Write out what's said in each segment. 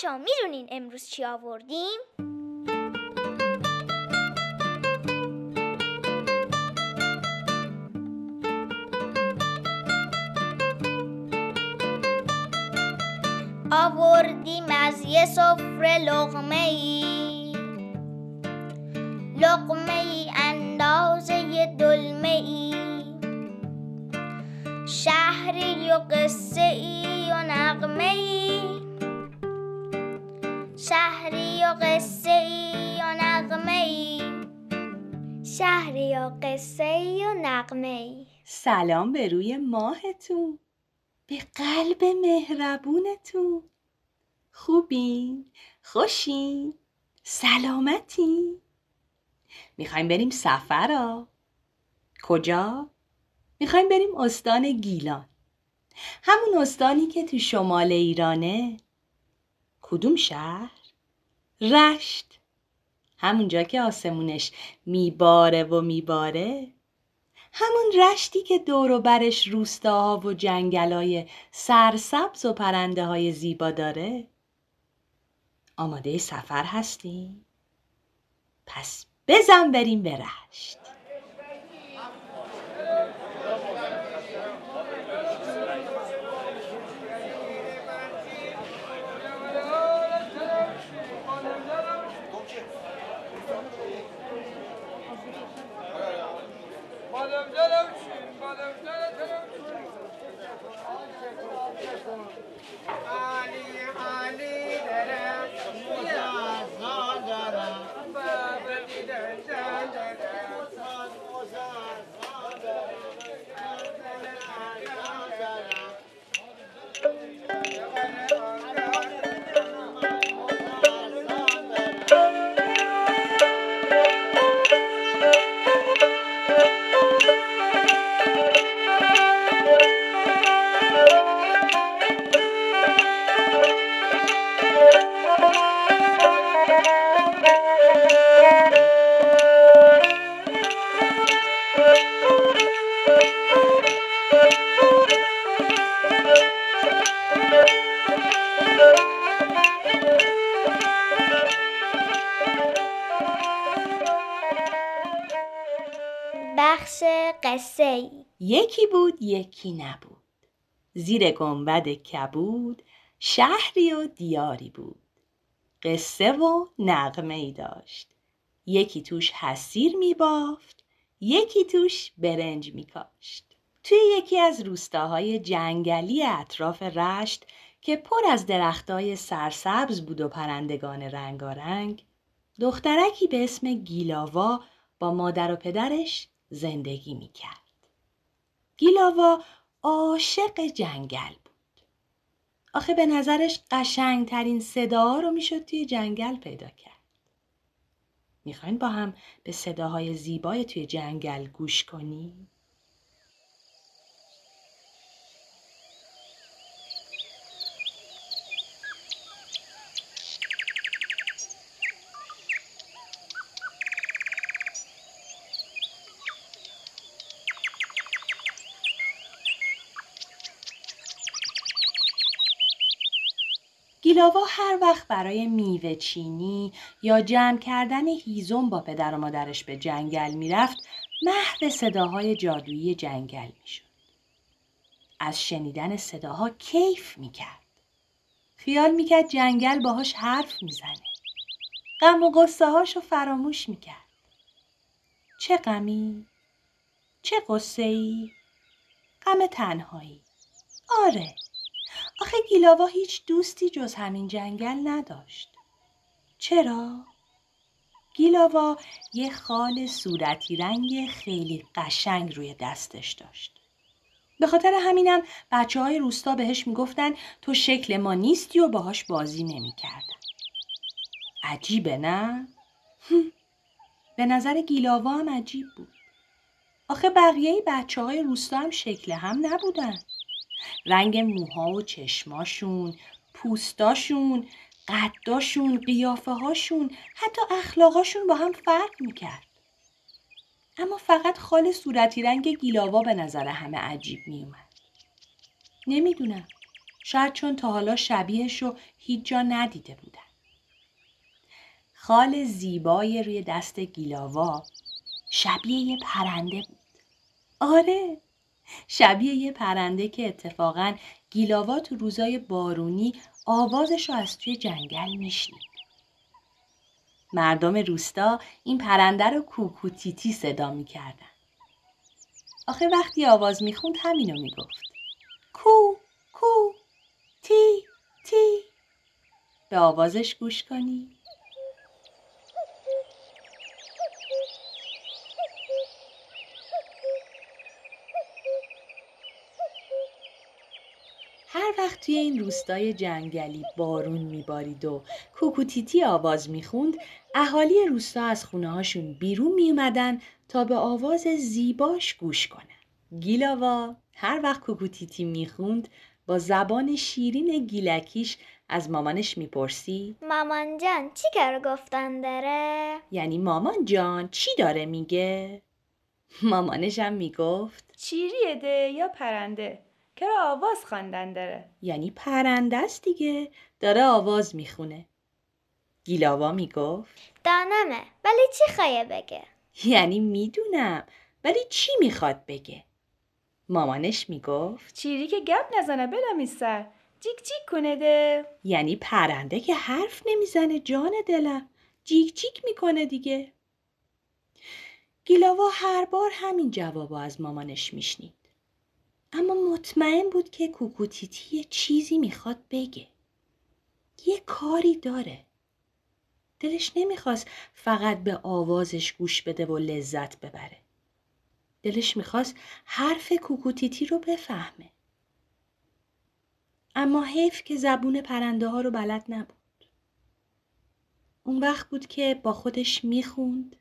بچه ها می‌دونین امروز چی آوردیم؟ آوردیم از یه سفره لغمه ای لغمه ای اندازه دلمه ای شهری و قصه ای و نغمه ای شهری و قصه ای و نغمه ای شهری و قصه ای و نغمه ای سلام به روی ماهتون به قلب مهربونتون خوبین؟ خوشین؟ سلامتین؟ می‌خوایم بریم سفرا کجا؟ می‌خوایم بریم استان گیلان همون استانی که تو شمال ایرانه کدوم شهر؟ رشت. همونجا که آسمونش میباره و میباره همون رشتی که دور و برش روستاها و جنگلای سرسبز و پرنده های زیبا داره. آماده سفر هستی؟ پس بزن بریم به رشت. علي علي زیر گنبد کبود شهری و دیاری بود. قصه و نغمه ای داشت. یکی توش حسیر می بافت یکی توش برنج می کاشت توی یکی از روستاهای جنگلی اطراف رشت که پر از درختای سرسبز بود و پرندگان رنگارنگ دخترکی به اسم گیلاوا با مادر و پدرش زندگی می کرد. گیلاوا عاشق جنگل بود. آخه به نظرش قشنگترین صدا رو می‌شد توی جنگل پیدا کرد. می‌خواین با هم به صداهای زیبای توی جنگل گوش کنیم؟ گیلاوا هر وقت برای میوه چینی یا جمع کردن هیزم با پدر و مادرش به جنگل می‌رفت محو صداهای جادویی جنگل می‌شد. از شنیدن صداها کیف می‌کرد. خیال می‌کرد جنگل باهاش حرف می‌زنه. غم و قصه هاشو فراموش می‌کرد. چه غمی؟ چه قصه ای؟ غم تنهایی. آره آخه گیلاوا هیچ دوستی جز همین جنگل نداشت. چرا؟ گیلاوا یه خال صورتی رنگ خیلی قشنگ روی دستش داشت. به خاطر همینم بچه های روستا بهش می‌گفتن تو شکل ما نیستی و باهاش بازی نمی‌کردن. عجیبه نه؟ به نظر گیلاوا هم عجیب بود. آخه بقیه بچه های روستا هم شکل هم نبودن. رنگ موها و چشماشون، پوستاشون، قداشون، قیافه هاشون، حتی اخلاقاشون با هم فرق می‌کرد. اما فقط خال صورتی رنگ گیلاوا به نظر همه عجیب میومد. نمی‌دونم. شاید چون تا حالا شبیهش رو هیچ جا ندیده بودن. خال زیبای روی دست گیلاوا شبیه یه پرنده بود. آره شبیه یه پرنده که اتفاقا گیلاوا تو روزای بارونی آوازش رو از توی جنگل میشنید. مردم روستا این پرنده رو کوکوتیتی صدا می‌کردن. آخه وقتی آواز می‌خوند همینو می‌گفت. کو کو تی تی به آوازش گوش کنی هر وقت توی این روستای جنگلی بارون میبارید و کوکوتیتی آواز می‌خوند اهالی روستا از خونه هاشون بیرون میومدن تا به آواز زیباش گوش کنن گیلاوا هر وقت کوکوتیتی می‌خوند با زبان شیرین گیلکیش از مامانش می‌پرسی مامان جان چی کار گفتن داره؟ یعنی مامان جان چی داره میگه؟ مامانشم می‌گفت چیریه ده یا پرنده؟ کرا آواز خواندن داره؟ یعنی پرنده است دیگه. داره آواز می‌خونه. گیلاوا می‌گفت. دانمه ولی چی خواهی بگه؟ یعنی می‌دونم ولی چی می‌خواد بگه؟ مامانش می‌گفت. چیری که گپ نزنه بلا سر. جیک جیک کنه ده. یعنی پرنده که حرف نمی‌زنه جان دلم. جیک جیک می‌کنه دیگه. گیلاوا هر بار همین جوابو از مامانش میشنید. اما مطمئن بود که کوکوتیتی یه چیزی می‌خواد بگه یه کاری داره دلش نمی‌خواست فقط به آوازش گوش بده و لذت ببره دلش می‌خواست حرف کوکوتیتی رو بفهمه. اما حیف که زبون پرنده ها رو بلد نبود. اون وقت بود که با خودش می‌خوند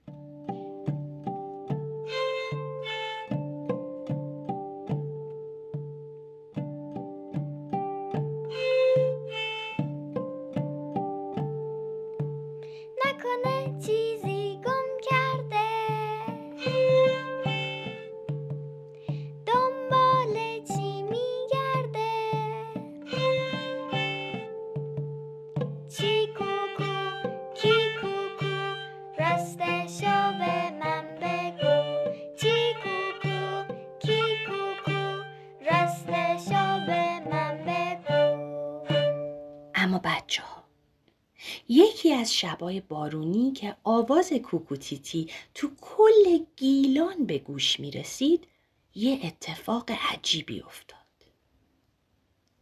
یکی از شبای بارونی که آواز کوکوتیتی تو کل گیلان به گوش می رسید یه اتفاق عجیبی افتاد.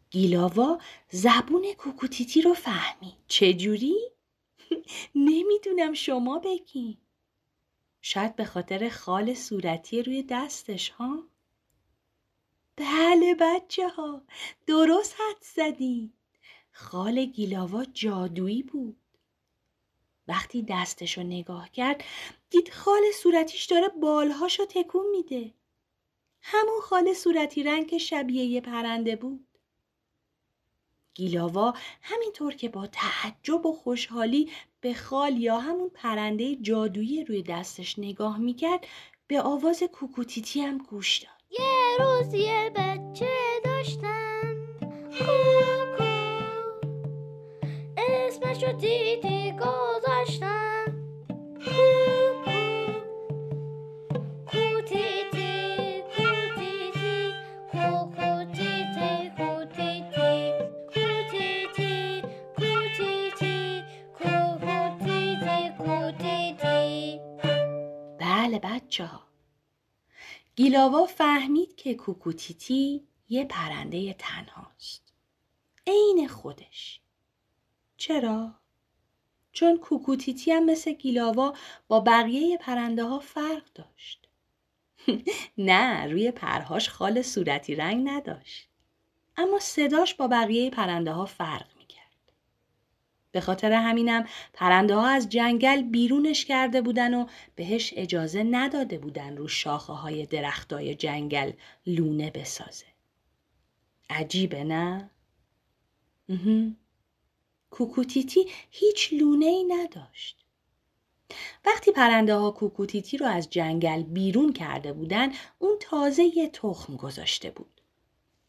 گیلاوا زبون کوکوتیتی رو فهمید. چجوری؟ نمی‌دونم شما بگی. شاید به خاطر خال صورتی روی دستش ها؟ بله بچه ها درست حد زدی. خال گیلاوا جادویی بود. وقتی دستشو نگاه کرد دید خال صورتیش داره بالهاشو تکون میده. همون خال صورتی رنگ شبیه یه پرنده بود. گیلاوا همینطور که با تعجب و خوشحالی به خال یا همون پرنده جادویی روی دستش نگاه می‌کرد به آواز کوکوتیتی هم گوش داد. یه روز یه بچه داشتن اسمشو دیدی گذاشتن بچه ها گیلاوا فهمید که کوکوتیتی یه پرنده تنهاست عین خودش چرا؟ چون کوکوتیتی هم مثل گیلاوا با بقیه پرنده ها فرق داشت. نه روی پرهاش خال صورتی رنگ نداشت. اما صداش با بقیه پرنده ها فرق. به خاطر همینم پرنده ها از جنگل بیرونش کرده بودن و بهش اجازه نداده بودن رو شاخه های درختای جنگل لونه بسازه. عجیبه نه؟ کوکوتیتی هیچ لونه ای نداشت. وقتی پرنده ها کوکوتیتی رو از جنگل بیرون کرده بودن اون تازه یه تخم گذاشته بود.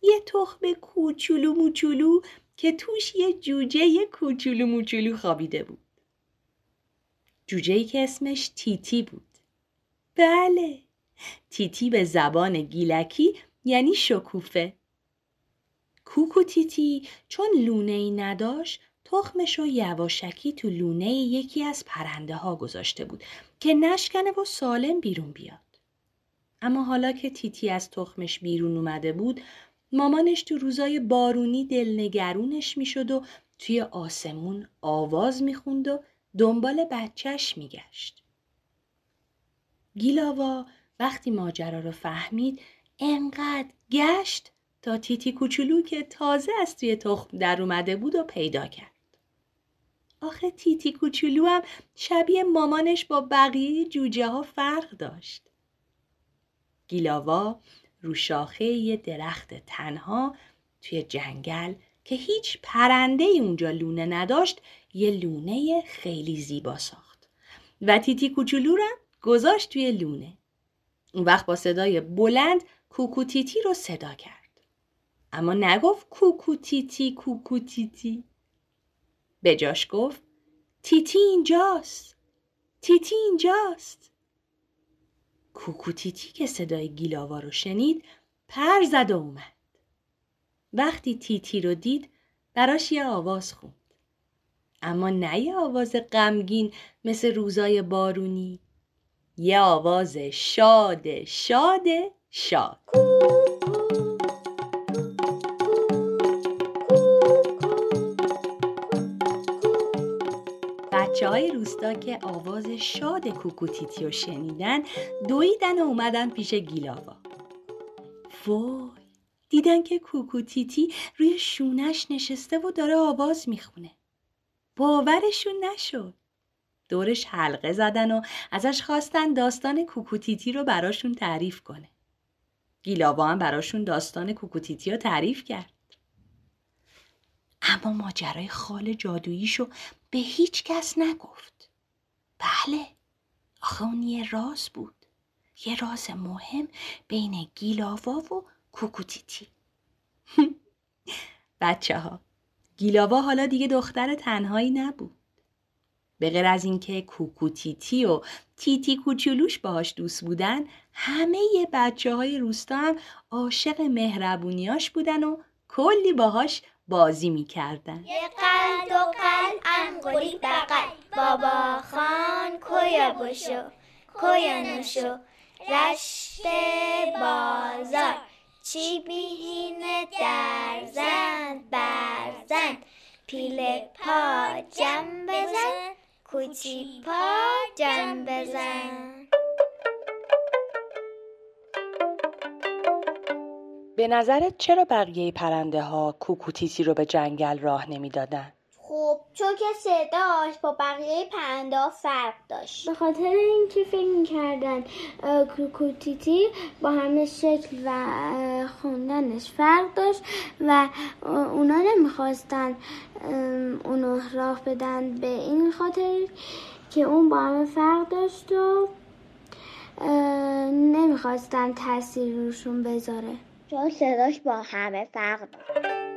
یه تخم کوچولو موچولو که توش یه جوجه کوچولو موچولو خوابیده بود. جوجه که اسمش تیتی بود. بله تیتی به زبان گیلکی یعنی شکوفه. کوکو تیتی چون لونه ای نداشت تخمش رو یواشکی تو لونه یکی از پرنده ها گذاشته بود که نشکنه و سالم بیرون بیاد. اما حالا که تیتی از تخمش بیرون اومده بود مامانش تو روزای بارونی دلنگرونش می‌شد و توی آسمون آواز می‌خوند و دنبال بچهش میگشت. گیلاوا وقتی ماجرا رو فهمید انقدر گشت تا تیتی کوچولو که تازه از توی تخم در اومده بود و پیدا کرد. آخه تیتی کوچولو هم شبیه مامانش با بقیه جوجه ها فرق داشت. گیلاوا رو شاخه یه درخت تنها توی جنگل که هیچ پرنده اونجا لونه نداشت یه لونه خیلی زیبا ساخت. و تیتی کوچولو رو گذاشت توی لونه. اون وقت با صدای بلند کوکو تیتی رو صدا کرد. اما نگفت کوکو تیتی کوکو تیتی. به جاش گفت تیتی اینجاست. تیتی اینجاست. کوکوتیتی که صدای گیلاوا رو شنید پر زد و اومد. وقتی تیتی رو دید براش یه آواز خوند. اما نه یه آواز غمگین مثل روزای بارونی. یه آواز شاد شاد شاد. بچه های روستا که آواز شاد کوکوتیتی رو شنیدن دویدن و اومدن پیش گیلاوا. وای دیدن که کوکوتیتی روی شونش نشسته و داره آواز می‌خونه. باورشون نشد. دورش حلقه زدن و ازش خواستن داستان کوکوتیتی رو براشون تعریف کنه. گیلاوا هم براشون داستان کوکوتیتی رو تعریف کرد. اما ماجرای خال جادوییشو به هیچ کس نگفت. بله آخه اون یه راز بود. یه راز مهم بین گیلاوا و کوکوتیتی. بچه ها گیلاوا حالا دیگه دختر تنهایی نبود. به غیر از اینکه کوکوتیتی و تیتی کوچولوش باهاش دوست بودن همه بچه های روستا هم عاشق مهربونیاش بودن و کلی باهاش بازی می‌کردن. یه قلد و قلد انقلی بقل بابا خان کویا بشو؟ کویا نشو؟ رشت بازار. چی بیهینه در زن؟ برزن پیل پا جم بزن. کوچی پا جم بزن. به نظرت چرا بقیه پرنده ها کوکوتیتی رو به جنگل راه نمی‌دادن؟ خب چون که صداش با بقیه پرنده ها فرق داشت به خاطر اینکه فکر می‌کردن کوکوتیتی با همه شکل و خوندنش فرق داشت و اونا نمی‌خواستن اونو راه بدن به این خاطر که اون با همه فرق داشت و نمی‌خواستن تاثیر روشون بذاره چون صداش با همه فرق داره.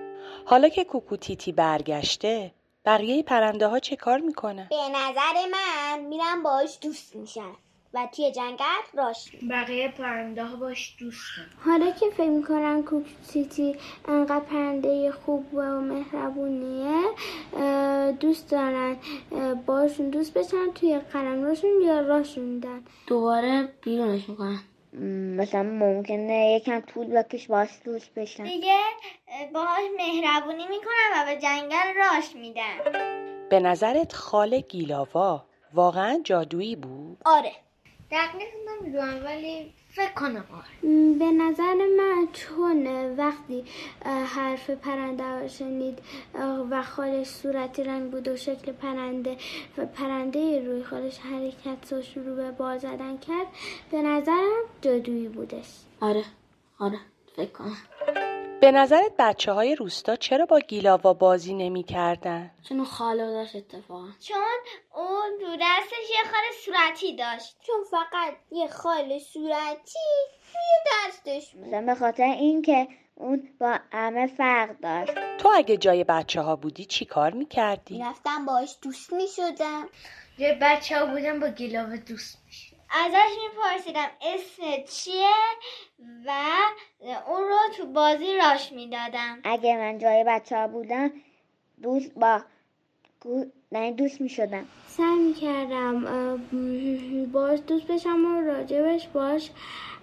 حالا که کوکوتیتی برگشته بقیه پرنده ها چه کار می‌کنن؟ به نظر من میرن باش دوست میشن و توی جنگل راش بقیه پرنده ها باش دوستن حالا که فکر می‌کنن کوکوتیتی انقدر پرنده خوب و مهربونیه دوست دارن باشون دوست بشن توی قلم راشون یا راشون میدن؟ دوباره بیرونش می‌کنن. مثلا ممکنه یکم طول بکش باز دوست بشن. دیگه باهاش مهربونی می‌کنن و به جنگل راش میدن. به نظرت خال گیلاوا واقعا جادویی بود؟ آره. دقیق نمی‌دونم ولی فکر کنم آره. به نظر من چون وقتی حرف پرنده ها شنید و خالش صورتی رنگ بود و شکل پرنده و پرنده روی خالش حرکت و شروع به باز زدن کرد به نظرم جادویی بودش. آره آره فکر کنم. به نظرت بچه های روستا چرا با گیلاوا بازی نمی کردن؟ چون خاله داشت اتفاقا. چون اون دو دستش یه خال صورتی داشت. چون فقط یه خال صورتی توی دستش بود. به خاطر اینکه اون با همه فرق داشت. تو اگه جای بچه ها بودی چی کار می‌کردی؟ می‌رفتم باش دوست می‌شدم. یه بچه ها بودم با گلاوه دوست می‌شد. ازش میپرسیدم اسم چیه و اون رو تو بازی راش می‌دادم. اگه من جای بچه ها بودم دوست با نه دوست می‌شدم. سعی می‌کردم باش دوست بشم و راجبش باش.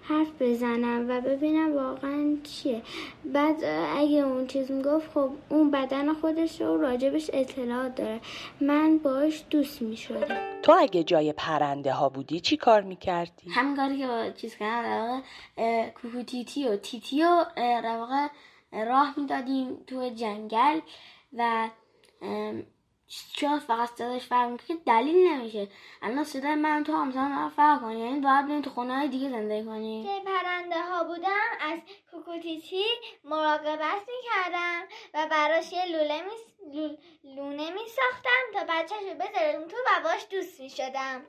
حرف بزنم و ببینم واقعا چیه. بعد اگه اون چیز می‌گفت خب اون بدن خودش رو راجبش اطلاع داره. من باش دوست می‌شدم. تو اگه جای پرنده ها بودی چی کار می‌کردی؟ همین کاری که با چیز کردن کوکو تیتی و تیتی و راه می‌دادیم تو جنگل و چون فقط صداش فرق که دلیل نمیشه. الان صدای من تو همسان فرق کنی یعنی باید بریم تو خونه های دیگه زندگی کنی که پرنده ها بودم از کوکوتیتی مراقبت می‌کردم و براش یه لوله می... لونه میساختم تا بچهش رو بذارم تو و باش دوست می‌شدم.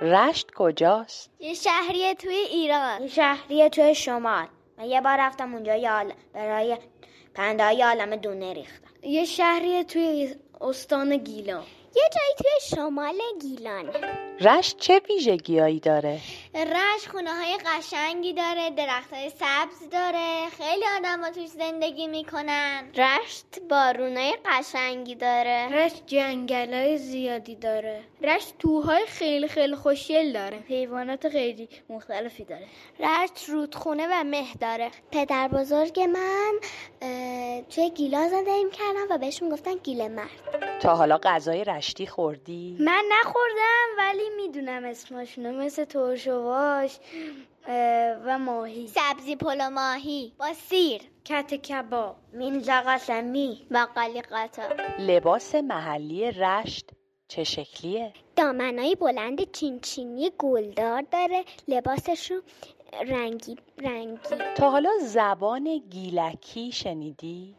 رشت کجاست؟ یه شهریه توی ایران. یه شهریه توی شمال. من یه بار رفتم اونجا یال برای پنده های عالم دونه ریختم یه شهری توی استان گیلان. یه جایی توی شمال گیلان. رشت چه ویژگیهایی داره؟ رشت خونه های قشنگی داره درخت های سبز داره خیلی آدم ها توش زندگی می‌کنن. رشت بارونای قشنگی داره. رشت جنگل های زیادی داره. رشت توهای خیلی خیلی خوشیل داره. حیوانات خیلی مختلفی داره. رشت رودخونه و مه داره. پدر بزرگ من توی گیلان زندگی کردم و بهشون گفتن گیل مرد. تا حالا غذای رشتی خوردی؟ من نخوردم ولی می‌دونم اسمشونو مثل ترشواش و ماهی. سبزی پلو ماهی با سیر. کت کباب. مینجا قاسمی. و قلیقتا لباس محلی رشت چه شکلیه؟ دامنای بلند چینچینی گلدار داره لباسشون رنگی رنگی تا حالا زبان گیلکی شنیدی؟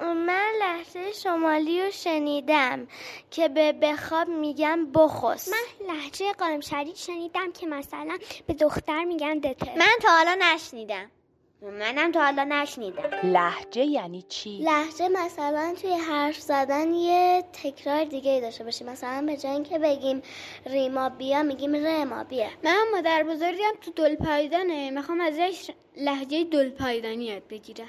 من لحظه شمالی رو شنیدم که به بخواب میگم بخوس من لحجه قائم شدید شنیدم که مثلا به دختر میگن دته من تا حالا نشنیدم منم تا حالا نشنیدم. لحجه یعنی چی؟ لحجه مثلا توی حرف زدن یه تکرار دیگه داشته باشه مثلا به جای که بگیم ریما بیا میگیم رما بیا. من مادر بزرگم تو دلپایدانه می‌خوام ازش لحجه دلپایدانی یاد بگیرم.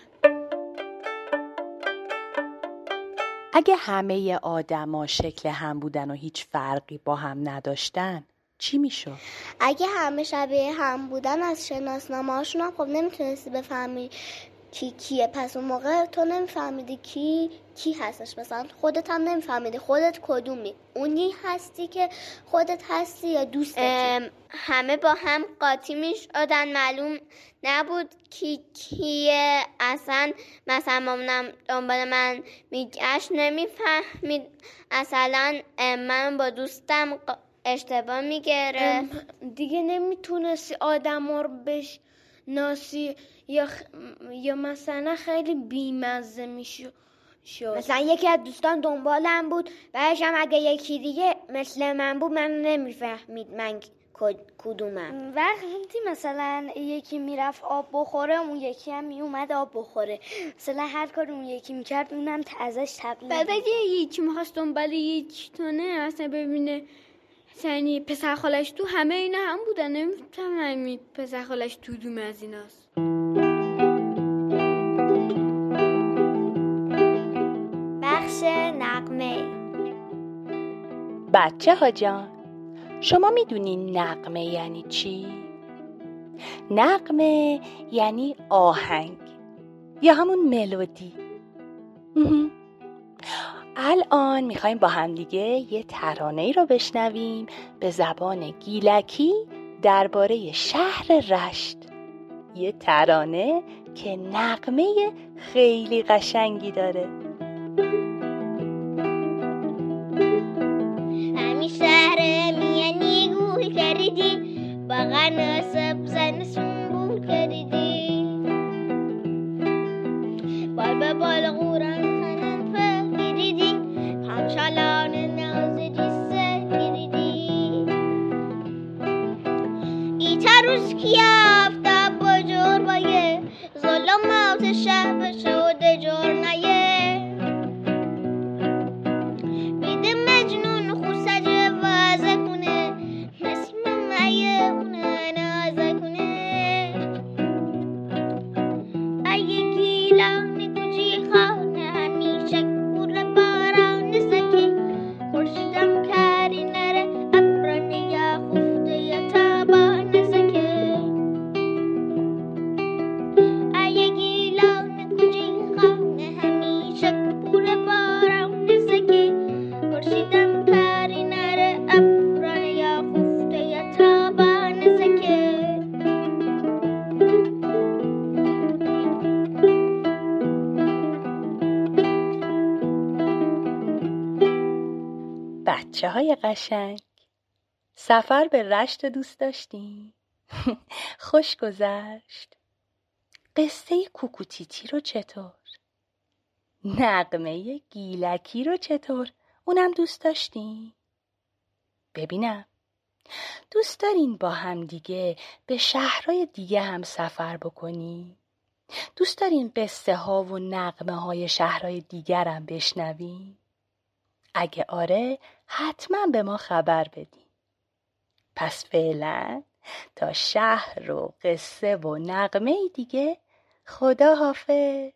اگه همه آدما شکل هم بودن و هیچ فرقی با هم نداشتن چی می‌شد؟ اگه همه شبیه هم بودن از شناسنامه هاشون هم خب نمی‌تونستی بفهمی کی کیه. پس اون موقع تو نمیفهمیدی کی کی هستش. مثلا خودت هم نمیفهمیدی. خودت کدومی؟ اونی هستی که خودت هستی یا دوست همه با هم قاطی می‌شدن معلوم نبود کی کیه. اصلا مثلا مامانم دنبال من میگشت نمی‌فهمید. اصلا من با دوستم اشتباه می‌گرفت. دیگه نمی‌تونستی آدم رو بشناسی یا, یا مثلا خیلی بیمزه می‌شد. مثلا یکی از دوستان دنبالم بود بعدش هم اگه یکی دیگه مثل من بود من نمی‌فهمید من کدومم. وقتی مثلا یکی می‌رفت آب بخوره اون یکی هم میومد آب بخوره. مثلا هر کار اون یکی می‌کرد اونم ازش تقلید بعد اگه یکی می‌خواست دنبال یک تونه اصلا ببینه سنی پسر خالش تو همه اینا هم بودن نمی‌تونم پسر خالش تو دوم از ایناست. بخش نقمه. بچه ها جان شما می‌دونین نقمه یعنی چی؟ نقمه یعنی آهنگ یا همون ملودی؟ الان می‌خوایم با همدیگه یه ترانه ای رو بشنویم به زبان گیلکی درباره شهر رشت. یه ترانه که نقمه خیلی قشنگی داره. همی شهر میانی گول کردی. باغن سبزن سنبول کردی. سکریدی ای قشنگ. سفر به رشت دوست داشتیم. خوش گذشت. قصه کوکوتیتی رو چطور؟ نقمه گیلکی رو چطور؟ اونم دوست داشتیم. ببینم. دوست دارین با هم دیگه به شهرهای دیگه هم سفر بکنیم. دوست دارین قصه ها و نقمه های شهرهای دیگرم بشنویم. اگه آره حتما به ما خبر بدین. پس فعلا تا شهر و قصه و نقمه دیگه خدا حافظ